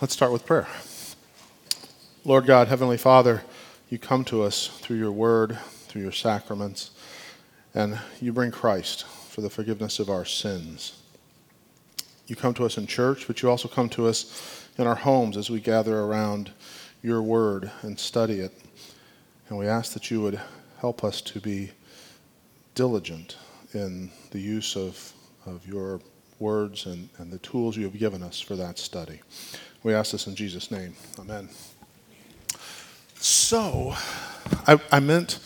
Let's start with prayer. Lord God, Heavenly Father, you come to us through your word, through your sacraments, and you bring Christ for the forgiveness of our sins. You come to us in church, but you also come to us in our homes as we gather around your word and study it. And we ask that you would help us to be diligent in the use of, of your words and, and the tools you have given us for that study. We ask this in Jesus' name. Amen. So, I, I meant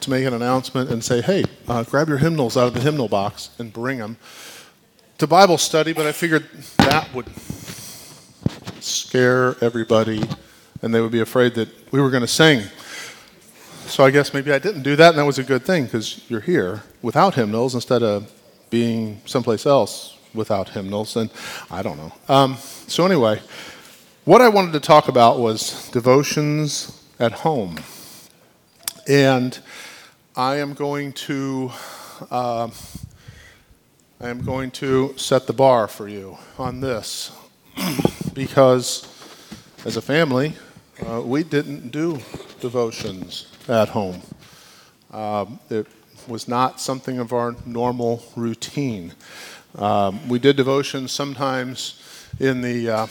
to make an announcement and say, hey, uh, grab your hymnals out of the hymnal box and bring them to Bible study, but I figured that would scare everybody and they would be afraid that we were going to sing. So I guess maybe I didn't do that, and that was a good thing because you're here without hymnals instead of being someplace else without hymnals, and I don't know. Um, so, anyway, what I wanted to talk about was devotions at home. And I am going to. Uh, I am going to set the bar for you on this because as a family, uh, we didn't do devotions at home. Um, it was not something of our normal routine. Um, we did devotions sometimes in the uh,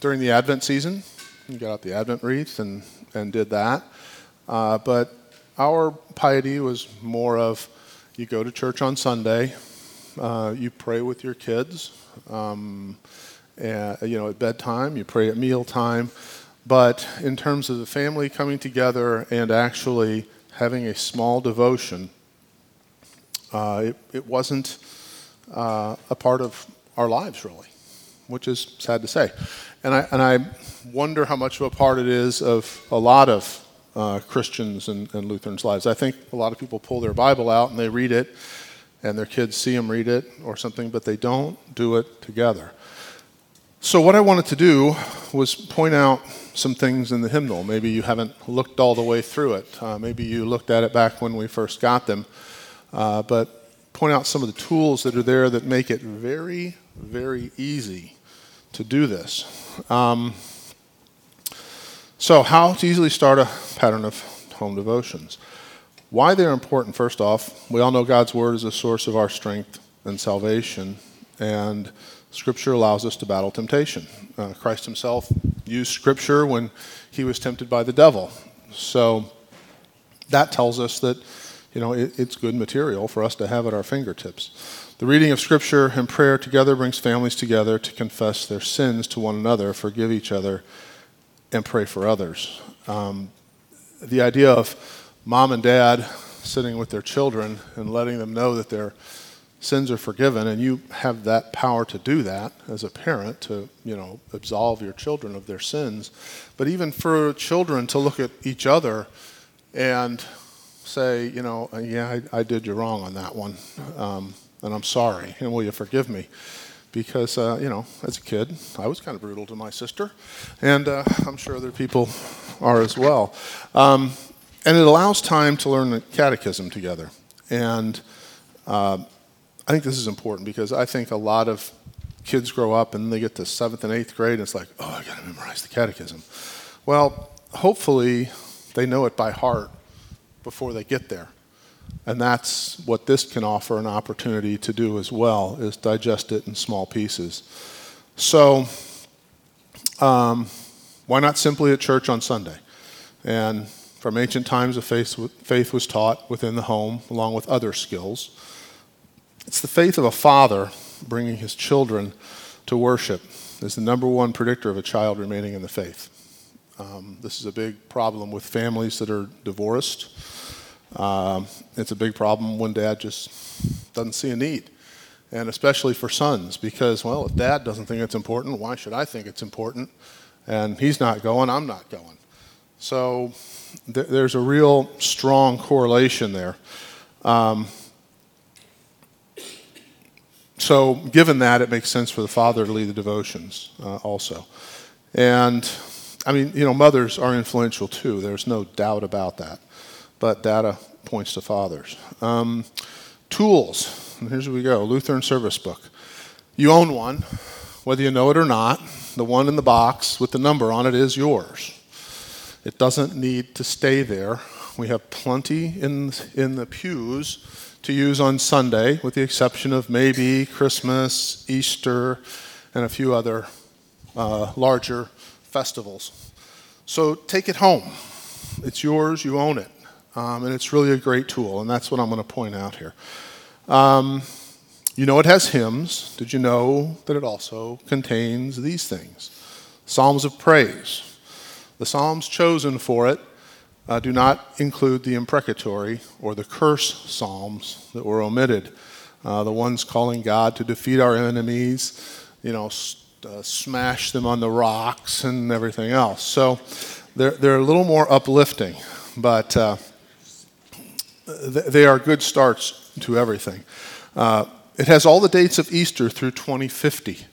during the Advent season. We got out the Advent wreath and and did that. Uh, but our piety was more of you go to church on Sunday, uh, you pray with your kids, um, and, you know at bedtime, you pray at mealtime. But in terms of the family coming together and actually having a small devotion, uh, it, it, wasn't uh, a part of our lives, really, which is sad to say. And I, and I wonder how much of a part it is of a lot of uh, Christians and, and Lutherans' lives. I think a lot of people pull their Bible out and they read it, and their kids see them read it or something, but they don't do it together. So, what I wanted to do was point out some things in the hymnal. Maybe you haven't looked all the way through it. Uh, maybe you looked at it back when we first got them. Uh, but point out some of the tools that are there that make it very, very easy to do this. Um, so, how to easily start a pattern of home devotions. Why they're important, first off, we all know God's Word is a source of our strength and salvation, and Scripture allows us to battle temptation. Uh, Christ Himself used Scripture when He was tempted by the devil. So, that tells us that you know, it, it's good material for us to have at our fingertips. The reading of Scripture and prayer together brings families together to confess their sins to one another, forgive each other, and pray for others. Um, the idea of mom and dad sitting with their children and letting them know that their sins are forgiven, and you have that power to do that as a parent to, you know, absolve your children of their sins. But even for children to look at each other and say, you know, uh, yeah, I, I did you wrong on that one, um, and I'm sorry, and will you forgive me? Because, uh, you know, as a kid, I was kind of brutal to my sister, and uh, I'm sure other people are as well. Um, and it allows time to learn the catechism together. And uh, I think this is important because I think a lot of kids grow up and they get to seventh and eighth grade, and it's like, oh, I got to memorize the catechism. Well, hopefully they know it by heart before they get there. And that's what this can offer an opportunity to do as well, is digest it in small pieces. So, um, why not simply at church on Sunday? And from ancient times, the faith, faith was taught within the home along with other skills. It's the faith of a father bringing his children to worship is the number one predictor of a child remaining in the faith. Um, this is a big problem with families that are divorced. Um, it's a big problem when dad just doesn't see a need. And especially for sons, because, well, if dad doesn't think it's important, why should I think it's important? And he's not going, I'm not going. So th- there's a real strong correlation there. Um, so, given that, it makes sense for the father to lead the devotions uh, also. And I mean, you know, mothers are influential too. There's no doubt about that but data points to fathers. Um, tools. Here's where we go Lutheran Service Book. You own one, whether you know it or not. the one in the box with the number on it, is yours. It doesn't need to stay there. We have plenty in, in the pews to use on Sunday, with the exception of maybe Christmas, Easter, and a few other uh, larger festivals. So take it home. It's yours, you own it. Um, and it's really a great tool, and that's what I'm going to point out here. Um, you know it has hymns. Did you know that it also contains these things? Psalms of praise. The Psalms chosen for it uh, do not include the imprecatory or the curse Psalms that were omitted. Uh, the ones calling God to defeat our enemies, you know, uh, smash them on the rocks and everything else. So they're, they're a little more uplifting, but uh, they are good starts to everything. Uh, it has all the dates of Easter through 2050.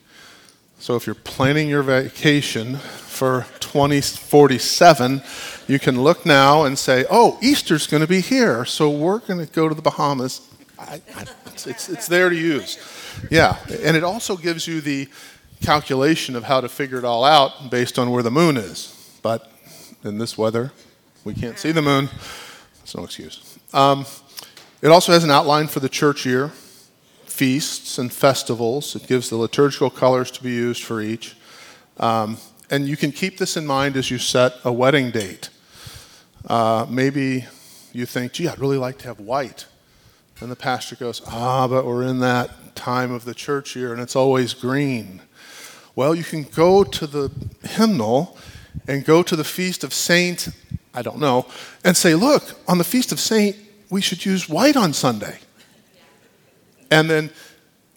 So if you're planning your vacation for 2047, you can look now and say, oh, Easter's going to be here, so we're going to go to the Bahamas. I, I, it's, it's, it's there to use. Yeah, and it also gives you the calculation of how to figure it all out based on where the moon is. But in this weather, we can't see the moon. That's no excuse. Um, it also has an outline for the church year, feasts and festivals. It gives the liturgical colors to be used for each. Um, and you can keep this in mind as you set a wedding date. Uh, maybe you think, gee, I'd really like to have white. And the pastor goes, ah, but we're in that time of the church year and it's always green. Well, you can go to the hymnal and go to the Feast of Saint, I don't know, and say, look, on the Feast of Saint, we should use white on Sunday. And then,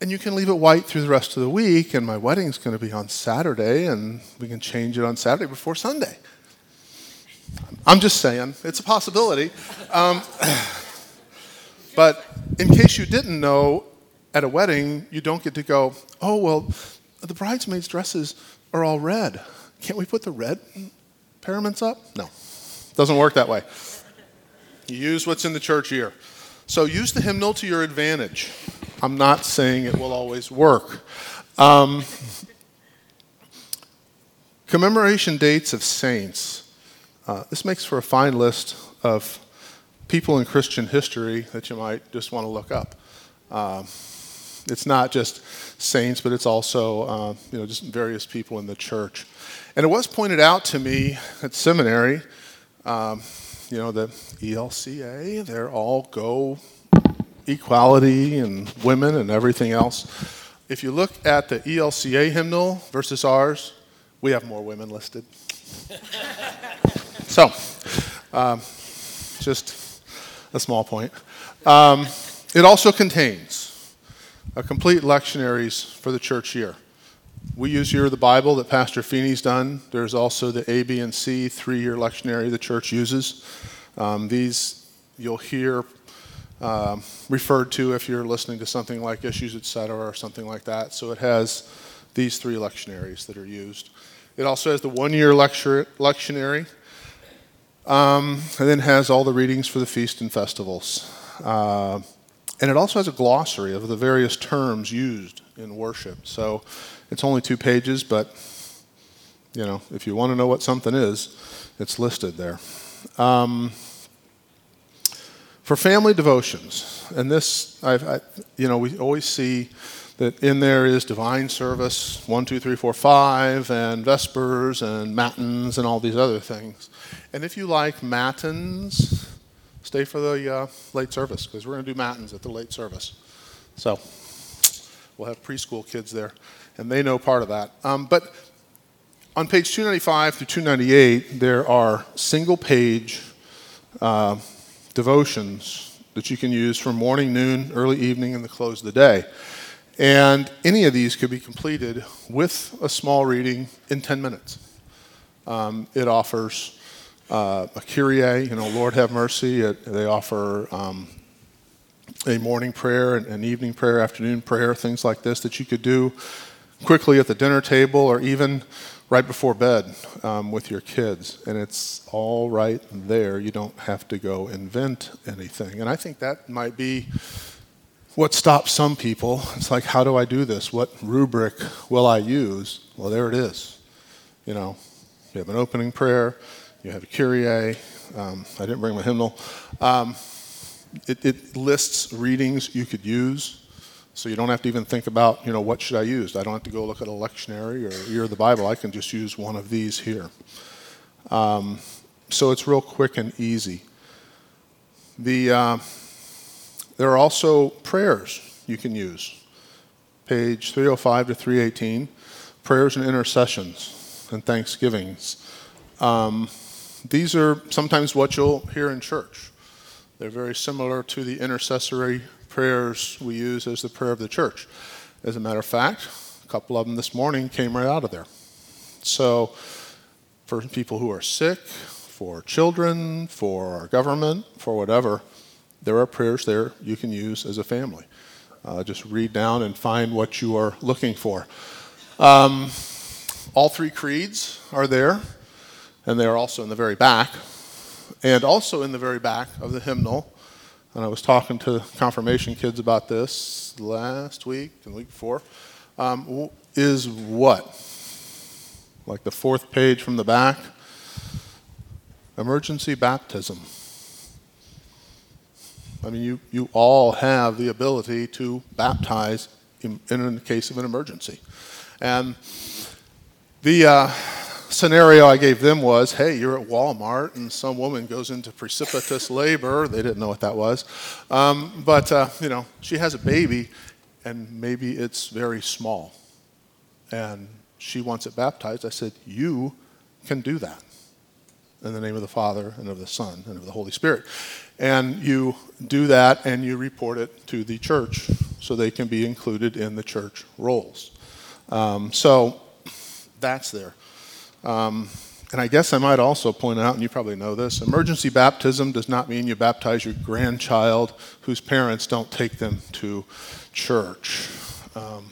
and you can leave it white through the rest of the week, and my wedding's going to be on Saturday, and we can change it on Saturday before Sunday. I'm just saying, it's a possibility. Um, but in case you didn't know, at a wedding, you don't get to go, oh, well, the bridesmaids' dresses are all red. Can't we put the red paraments up? No, doesn't work that way. You use what's in the church year. So use the hymnal to your advantage. I'm not saying it will always work. Um, commemoration dates of saints. Uh, this makes for a fine list of people in Christian history that you might just want to look up. Um, it's not just saints, but it's also uh, you know just various people in the church. And it was pointed out to me at seminary. Um, you know, the ELCA, they're all go equality and women and everything else. If you look at the ELCA hymnal versus ours, we have more women listed. so, um, just a small point. Um, it also contains a complete lectionaries for the church year. We use Year of the Bible that Pastor Feeney's done. There's also the A, B, and C three year lectionary the church uses. Um, these you'll hear um, referred to if you're listening to something like Issues, Etc., or something like that. So it has these three lectionaries that are used. It also has the one year lecture, lectionary, um, and then has all the readings for the feast and festivals. Uh, and it also has a glossary of the various terms used in worship. So it's only two pages, but you know, if you want to know what something is, it's listed there. Um, for family devotions, and this, I've, I, you know, we always see that in there is divine service, one, two, three, four, five, and vespers and matins and all these other things. And if you like matins, stay for the uh, late service because we're going to do matins at the late service. So we'll have preschool kids there and they know part of that. Um, but on page 295 through 298, there are single page uh, devotions that you can use for morning, noon, early evening, and the close of the day. And any of these could be completed with a small reading in 10 minutes. Um, it offers uh, a Kyrie, you know, Lord have mercy. It, they offer um, a morning prayer, an, an evening prayer, afternoon prayer, things like this that you could do quickly at the dinner table or even right before bed um, with your kids. And it's all right there. You don't have to go invent anything. And I think that might be what stops some people, it's like, how do I do this? What rubric will I use? Well, there it is. You know, you have an opening prayer, you have a Kyrie. Um, I didn't bring my hymnal. Um, it, it lists readings you could use, so you don't have to even think about, you know, what should I use? I don't have to go look at a lectionary or Year of the Bible. I can just use one of these here. Um, so it's real quick and easy. The, uh, there are also prayers you can use. Page 305 to 318 prayers and intercessions and thanksgivings. Um, these are sometimes what you'll hear in church. They're very similar to the intercessory prayers we use as the prayer of the church. As a matter of fact, a couple of them this morning came right out of there. So, for people who are sick, for children, for our government, for whatever, there are prayers there you can use as a family. Uh, just read down and find what you are looking for. Um, all three creeds are there, and they are also in the very back. And also in the very back of the hymnal, and I was talking to confirmation kids about this last week and the week before, um, is what? Like the fourth page from the back? Emergency baptism. I mean, you, you all have the ability to baptize in, in the case of an emergency. And the uh, scenario I gave them was hey, you're at Walmart and some woman goes into precipitous labor. They didn't know what that was. Um, but, uh, you know, she has a baby and maybe it's very small. And she wants it baptized. I said, you can do that in the name of the Father and of the Son and of the Holy Spirit. And you do that and you report it to the church so they can be included in the church rolls. Um, so that's there. Um, and I guess I might also point out, and you probably know this emergency baptism does not mean you baptize your grandchild whose parents don't take them to church. Um,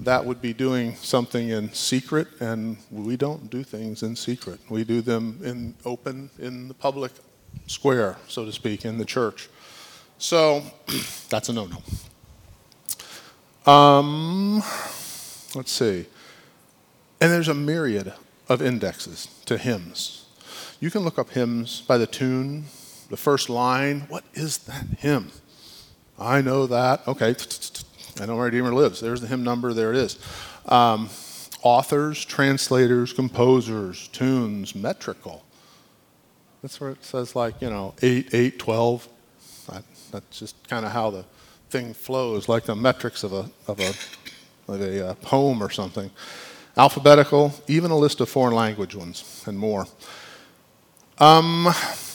that would be doing something in secret, and we don't do things in secret. We do them in open, in the public square, so to speak, in the church. So that's a no no. Um, let's see. And there's a myriad of indexes to hymns. You can look up hymns by the tune, the first line. What is that hymn? I know that. Okay, I know where Redeemer lives. There's the hymn number, there it is. Um, authors, translators, composers, tunes, metrical. That's where it says, like, you know, 8, 8, 12. That, that's just kind of how the thing flows, like the metrics of a, of a, of a uh, poem or something alphabetical, even a list of foreign language ones, and more. Um,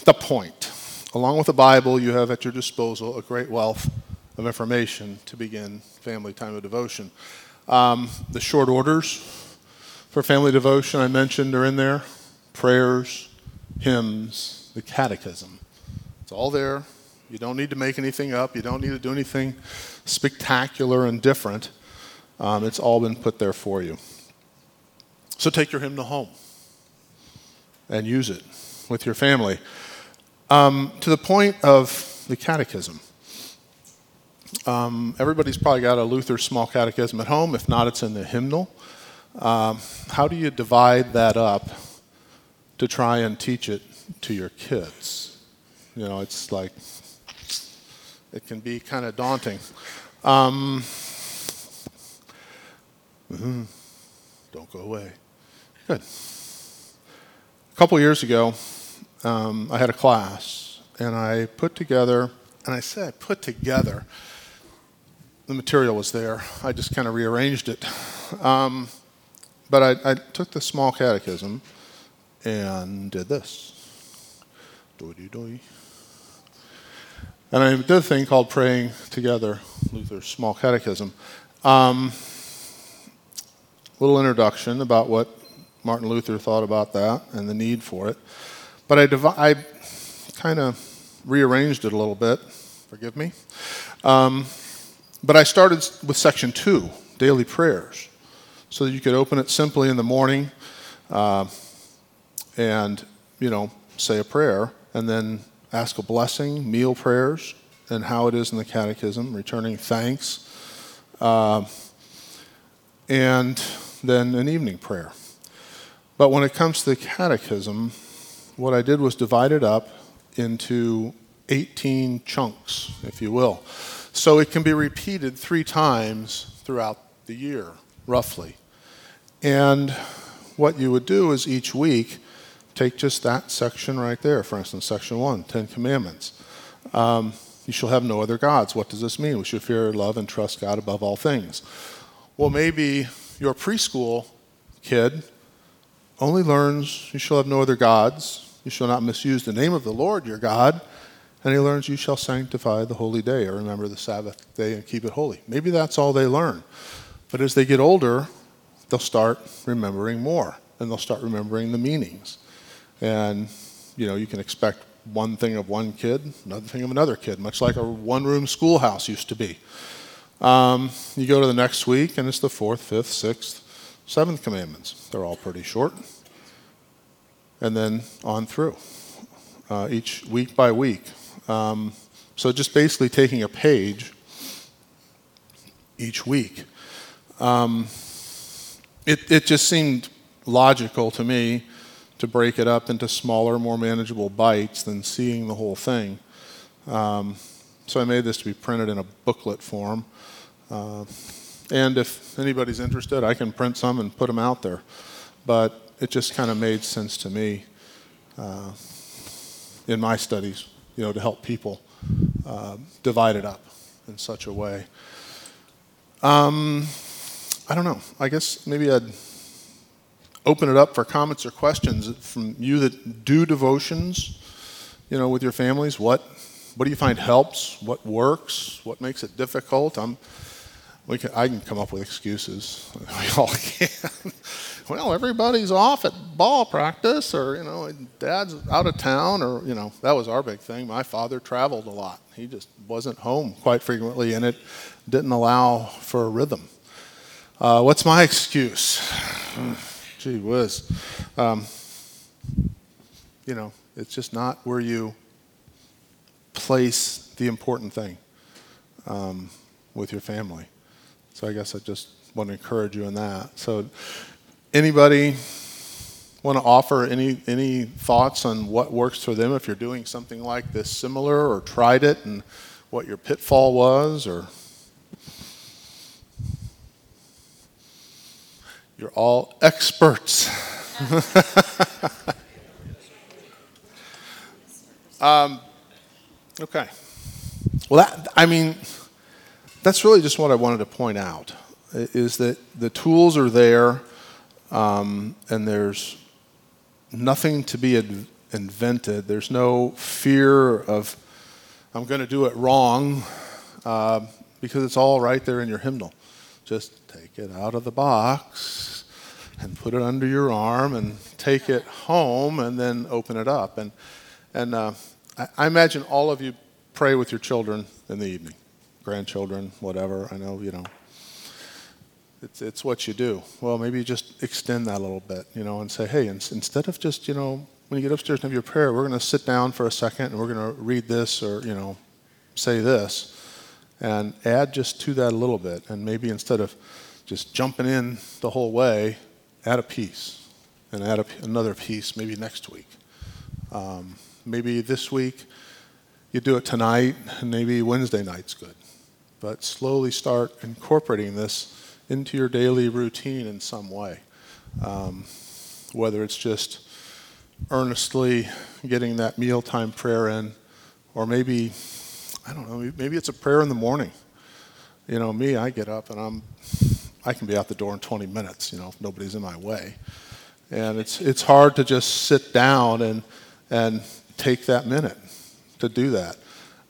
the point. Along with the Bible, you have at your disposal a great wealth of information to begin family time of devotion. Um, the short orders for family devotion I mentioned are in there prayers, hymns, the catechism. It's all there. You don't need to make anything up, you don't need to do anything spectacular and different. Um, it's all been put there for you. So take your hymnal home and use it with your family. Um, to the point of the catechism. Um, everybody's probably got a Luther small catechism at home. If not, it's in the hymnal. Um, how do you divide that up to try and teach it to your kids? You know, it's like, it can be kind of daunting. Um, mm-hmm. Don't go away. Good. A couple years ago, um, I had a class, and I put together, and I say I put together, the material was there. I just kind of rearranged it. Um, but I, I, took the small catechism and did this. And I did a thing called praying together, Luther's small catechism. Um, little introduction about what Martin Luther thought about that and the need for it. But I, divi- I kind of rearranged it a little bit. Forgive me. Um, but I started with section two, daily prayers, so that you could open it simply in the morning uh, and, you know, say a prayer and then ask a blessing, meal prayers, and how it is in the catechism, returning thanks, uh, and then an evening prayer. But when it comes to the catechism, what I did was divide it up into 18 chunks, if you will. So it can be repeated three times throughout the year, roughly. And what you would do is each week take just that section right there, for instance, section one, Ten Commandments. Um, you shall have no other gods. What does this mean? We should fear, love, and trust God above all things. Well, maybe your preschool kid only learns you shall have no other gods, you shall not misuse the name of the Lord your God, and he learns you shall sanctify the holy day or remember the Sabbath day and keep it holy. Maybe that's all they learn. But as they get older, they'll start remembering more and they'll start remembering the meanings. And you know, you can expect one thing of one kid, another thing of another kid, much like a one-room schoolhouse used to be. Um, you go to the next week, and it's the fourth, fifth, sixth, seventh commandments. They're all pretty short. And then on through, uh, each week by week. Um, so just basically taking a page each week. Um, it, it just seemed logical to me to break it up into smaller, more manageable bites than seeing the whole thing. Um, so I made this to be printed in a booklet form. Uh, and if anybody's interested, I can print some and put them out there. But it just kind of made sense to me uh, in my studies, you know, to help people uh, divide it up in such a way. Um, I don't know. I guess maybe I'd open it up for comments or questions from you that do devotions, you know, with your families. What what do you find helps? What works? What makes it difficult? I'm we can, I can come up with excuses. We all can. well, everybody's off at ball practice, or you know, dad's out of town, or you know, that was our big thing. My father traveled a lot. He just wasn't home quite frequently, and it didn't allow for a rhythm. Uh, what's my excuse? Gee whiz. Um, you know, it's just not where you place the important thing um, with your family. So I guess I just want to encourage you in that. So, anybody want to offer any any thoughts on what works for them if you're doing something like this similar or tried it and what your pitfall was or You're all experts. um, okay. Well, that, I mean, that's really just what I wanted to point out is that the tools are there um, and there's nothing to be ad- invented. There's no fear of, I'm going to do it wrong uh, because it's all right there in your hymnal. Just take it out of the box and put it under your arm and take it home and then open it up. And, and uh, I, I imagine all of you pray with your children in the evening, grandchildren, whatever. I know, you know, it's, it's what you do. Well, maybe you just extend that a little bit, you know, and say, hey, instead of just, you know, when you get upstairs and have your prayer, we're going to sit down for a second and we're going to read this or, you know, say this. And add just to that a little bit. And maybe instead of just jumping in the whole way, add a piece and add a, another piece maybe next week. Um, maybe this week you do it tonight, and maybe Wednesday night's good. But slowly start incorporating this into your daily routine in some way. Um, whether it's just earnestly getting that mealtime prayer in, or maybe, I don't know, maybe it's a prayer in the morning. You know, me, I get up and I'm I can be out the door in 20 minutes, you know, if nobody's in my way. And it's, it's hard to just sit down and, and take that minute to do that.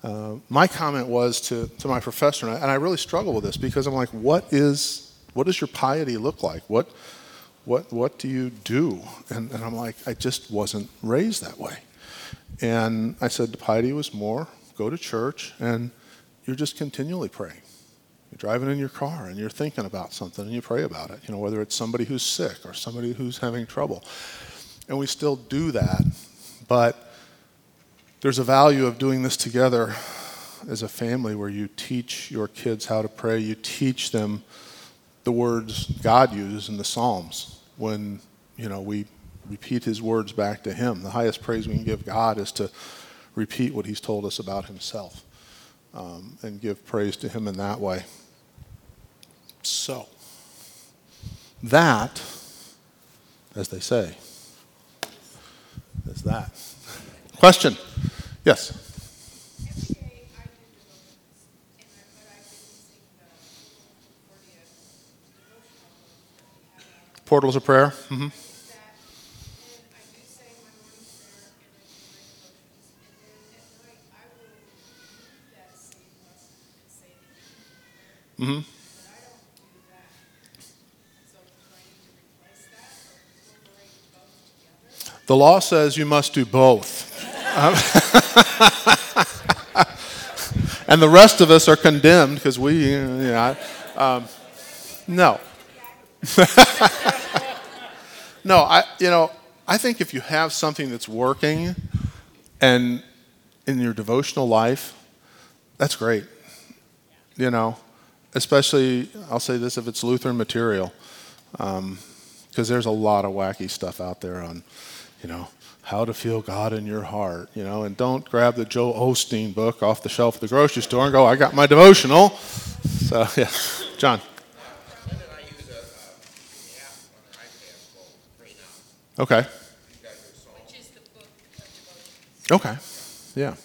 Uh, my comment was to, to my professor, and I, and I, really struggle with this because I'm like, what is what does your piety look like? What what what do you do? And, and I'm like, I just wasn't raised that way. And I said, the piety was more go to church and you're just continually praying. You're driving in your car and you're thinking about something and you pray about it, you know, whether it's somebody who's sick or somebody who's having trouble. And we still do that, but there's a value of doing this together as a family where you teach your kids how to pray. You teach them the words God uses in the Psalms when, you know, we repeat his words back to him. The highest praise we can give God is to repeat what he's told us about himself um, and give praise to him in that way. So, that, as they say, is that. Question? Yes. Portals of prayer. Mm-hmm. Mm-hmm. The law says you must do both. and the rest of us are condemned because we, you know, um, no. no, I, you know, I think if you have something that's working and in your devotional life, that's great. You know, especially, I'll say this if it's Lutheran material, because um, there's a lot of wacky stuff out there on, you know, how to feel God in your heart, you know, and don't grab the Joel Osteen book off the shelf at the grocery store and go, I got my devotional. So, yeah. John. Okay. Okay. Yeah.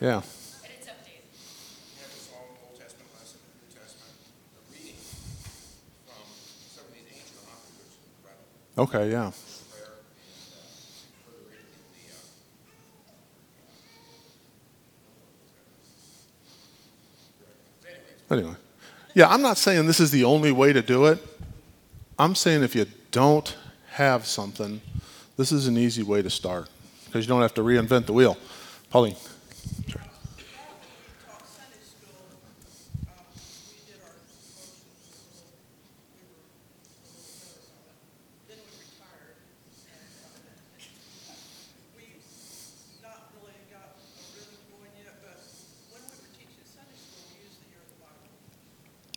Yeah. Okay, yeah. Anyway, yeah, I'm not saying this is the only way to do it. I'm saying if you don't have something, this is an easy way to start because you don't have to reinvent the wheel. Pauline.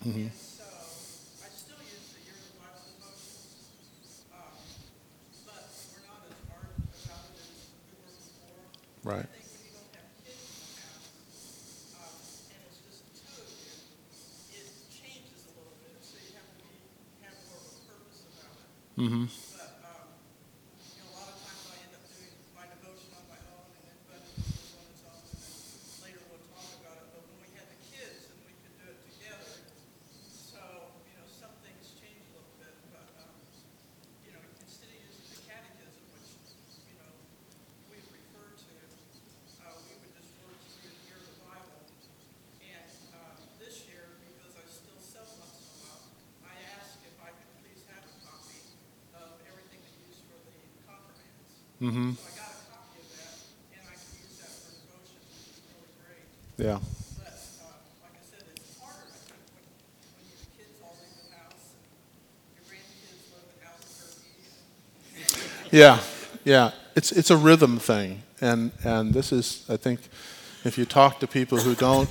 Mm-hmm. So I still use the Year of the Bible devotions, um, but we're not as ardent about it as we were before. Right. I think when you don't have kids in the house, um, and it's just the two of you, it changes a little bit. So you have to be, have more of a purpose about it. Mm-hmm. Mm-hmm. So I got a copy of that, and I can use that for devotion, which is really great. Yeah. But uh, like I said, it's harder, I think, when, when your kids all leave the house and your grandkids live Mm-hmm. in Albuquerque. yeah, yeah. It's it's a rhythm thing, and and this is I think if you talk to people who don't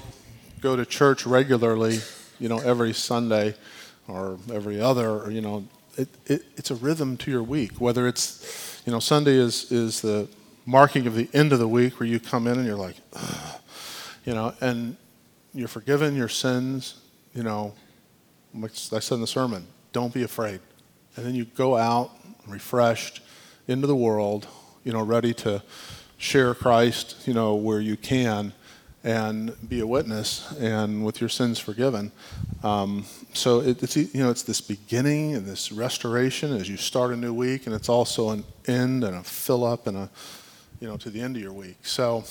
go to church regularly, you know, every Sunday or every other, or, you know, it, it, it's a rhythm to your week, whether it's you know, Sunday is, is the marking of the end of the week where you come in and you're like, Ugh. you know, and you're forgiven your sins, you know, like I said in the sermon, don't be afraid. And then you go out refreshed into the world, you know, ready to share Christ, you know, where you can and be a witness and with your sins forgiven. Um, so it, it's you know it's this beginning and this restoration as you start a new week, and it's also an end and a fill up and a you know to the end of your week. So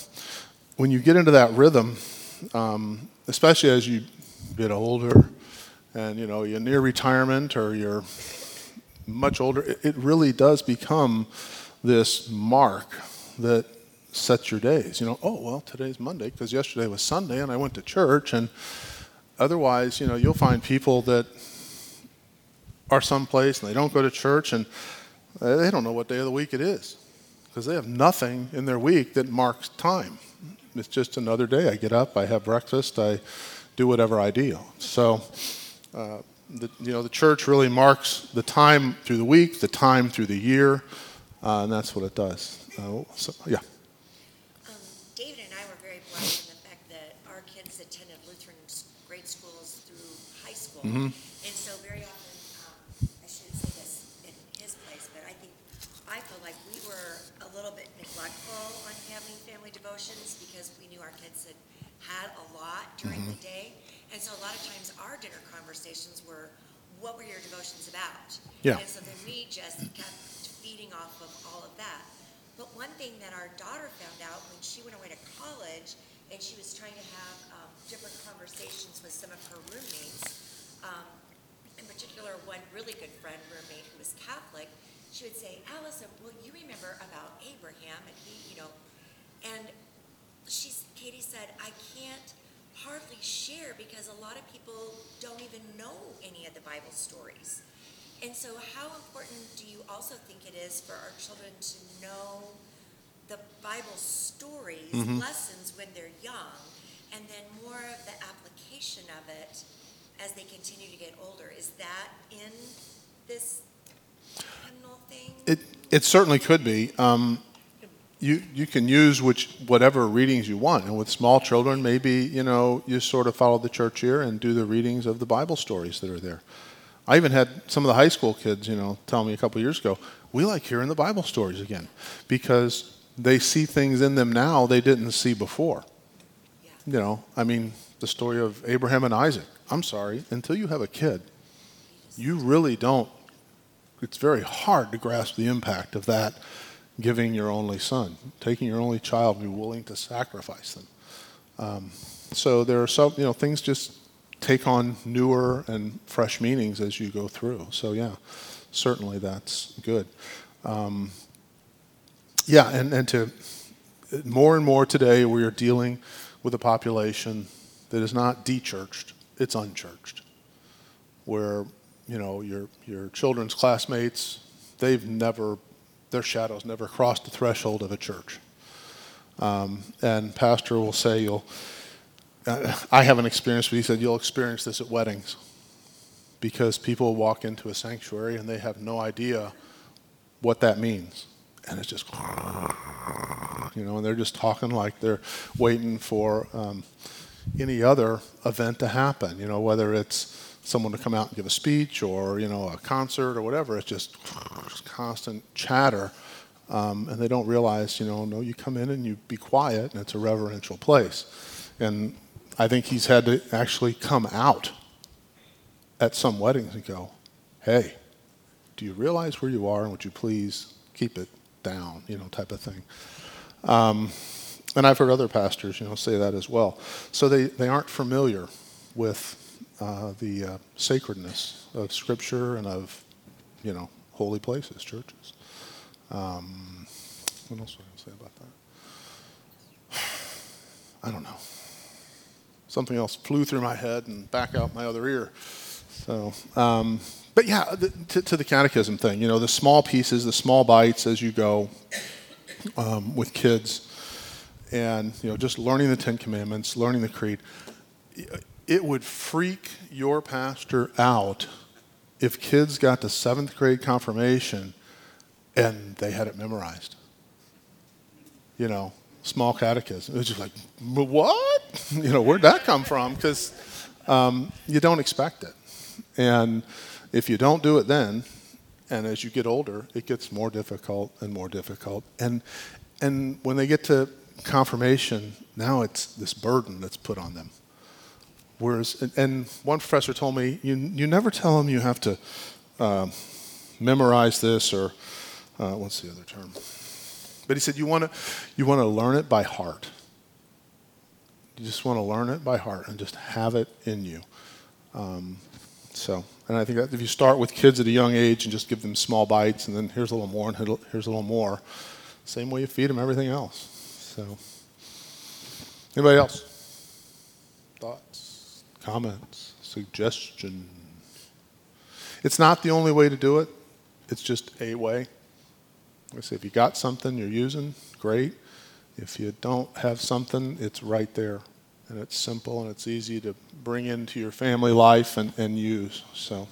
when you get into that rhythm, um, especially as you get older, and you know you're near retirement or you're much older, it, it really does become this mark that sets your days. You know, oh well, today's Monday because yesterday was Sunday and I went to church and Otherwise, you know, you'll find people that are someplace and they don't go to church and they don't know what day of the week it is because they have nothing in their week that marks time. It's just another day. I get up, I have breakfast, I do whatever I do. So, uh, the, you know, the church really marks the time through the week, the time through the year, uh, and that's what it does. Uh, so, yeah. Um, David and I were very blessed in the fact that our kids attended Lutheran grade schools through Mhm. And so very often, um, I shouldn't say this in his place, but I think, I feel like we were a little bit neglectful on having family devotions because we knew our kids had had a lot during the day. And so a lot of times our dinner conversations were, what were your devotions about? Yeah. And so then we just kept feeding off of all of that. But one thing that our daughter found out when she went away to college and she was trying to have um, different conversations with some of her roommates, um, in particular, one really good friend roommate who was Catholic, she would say, Allison, well, you remember about Abraham and he, you know, and she's, Katie said, I can't hardly share because a lot of people don't even know any of the Bible stories. And so, how important do you also think it is for our children to know the Bible stories, Mhm. lessons when they're young, and then more of the application of it as they continue to get older? Is that in this thing? It, it certainly could be. Um, you, you can use which, whatever readings you want. And with small children, maybe, you know, you sort of follow the church year and do the readings of the Bible stories that are there. I even had some of the high school kids, you know, tell me a couple years ago, we like hearing the Bible stories again because they see things in them now they didn't see before. Yeah. You know, I mean, the story of Abraham and Isaac. I'm sorry, until you have a kid, you really don't, it's very hard to grasp the impact of that giving your only son, taking your only child and be willing to sacrifice them. Um, so there are some, you know, things just take on newer and fresh meanings as you go through. So yeah, certainly that's good. Um, yeah, and, and to more and more today, we are dealing with a population that is not dechurched, it's unchurched. Where, you know, your, your children's classmates, they've never, their shadows never crossed the threshold of a church. Um, and pastor will say, you'll, I haven't experienced, but he said, you'll experience this at weddings. Because people walk into a sanctuary and they have no idea what that means. And it's just, you know, and they're just talking like they're waiting for um, any other event to happen, you know, whether it's someone to come out and give a speech or, you know, a concert or whatever. It's just, constant chatter. Um, and they don't realize, you know, no, you come in and you be quiet and it's a reverential place. And I think he's had to actually come out at some weddings and go, hey, do you realize where you are and would you please keep it down, you know, type of thing. Um, and I've heard other pastors, you know, say that as well. So they, they aren't familiar with uh, the uh, sacredness of Scripture and of, you know, holy places, churches. Um, what else was I to say about that? I don't know. Something else flew through my head and back out my other ear. So, um, but yeah, the, to, to, the catechism thing, you know, the small pieces, the small bites as you go um, with kids, and you know, just learning the Ten Commandments, learning the Creed. It would freak your pastor out if kids got to seventh grade confirmation and they had it memorized. You know, small catechism. It was just like, what? You know, where'd that come from? Because um, you don't expect it. And if you don't do it then, and as you get older, it gets more difficult and more difficult. And, and when they get to confirmation, now it's this burden that's put on them. Whereas, and, and one professor told me, you, you never tell them you have to uh, memorize this or, uh, what's the other term? But he said, you want to you want to learn it by heart. You just want to learn it by heart and just have it in you. Um, so, and I think that if you start with kids at a young age and just give them small bites, and then here's a little more and here's a little more, same way you feed them everything else. So, anybody else? Thoughts, comments, suggestions? It's not the only way to do it. It's just a way. I say, if you got something you're using, great. If you don't have something, it's right there. And it's simple and it's easy to bring into your family life and, and use. So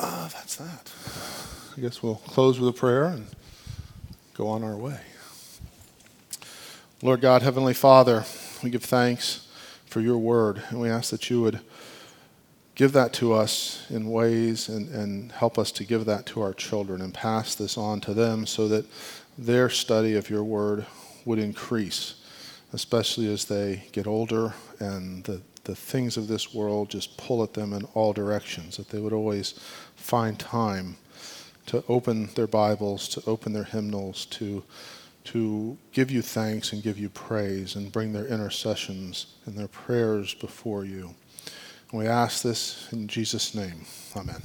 uh, that's that. I guess we'll close with a prayer and go on our way. Lord God, Heavenly Father, we give thanks for your word, and we ask that you would give that to us in ways and, and help us to give that to our children and pass this on to them so that their study of your word would increase, especially as they get older and the, the things of this world just pull at them in all directions, that they would always find time to open their Bibles, to open their hymnals, to, to give you thanks and give you praise and bring their intercessions and their prayers before you. And we ask this in Jesus' name. Amen.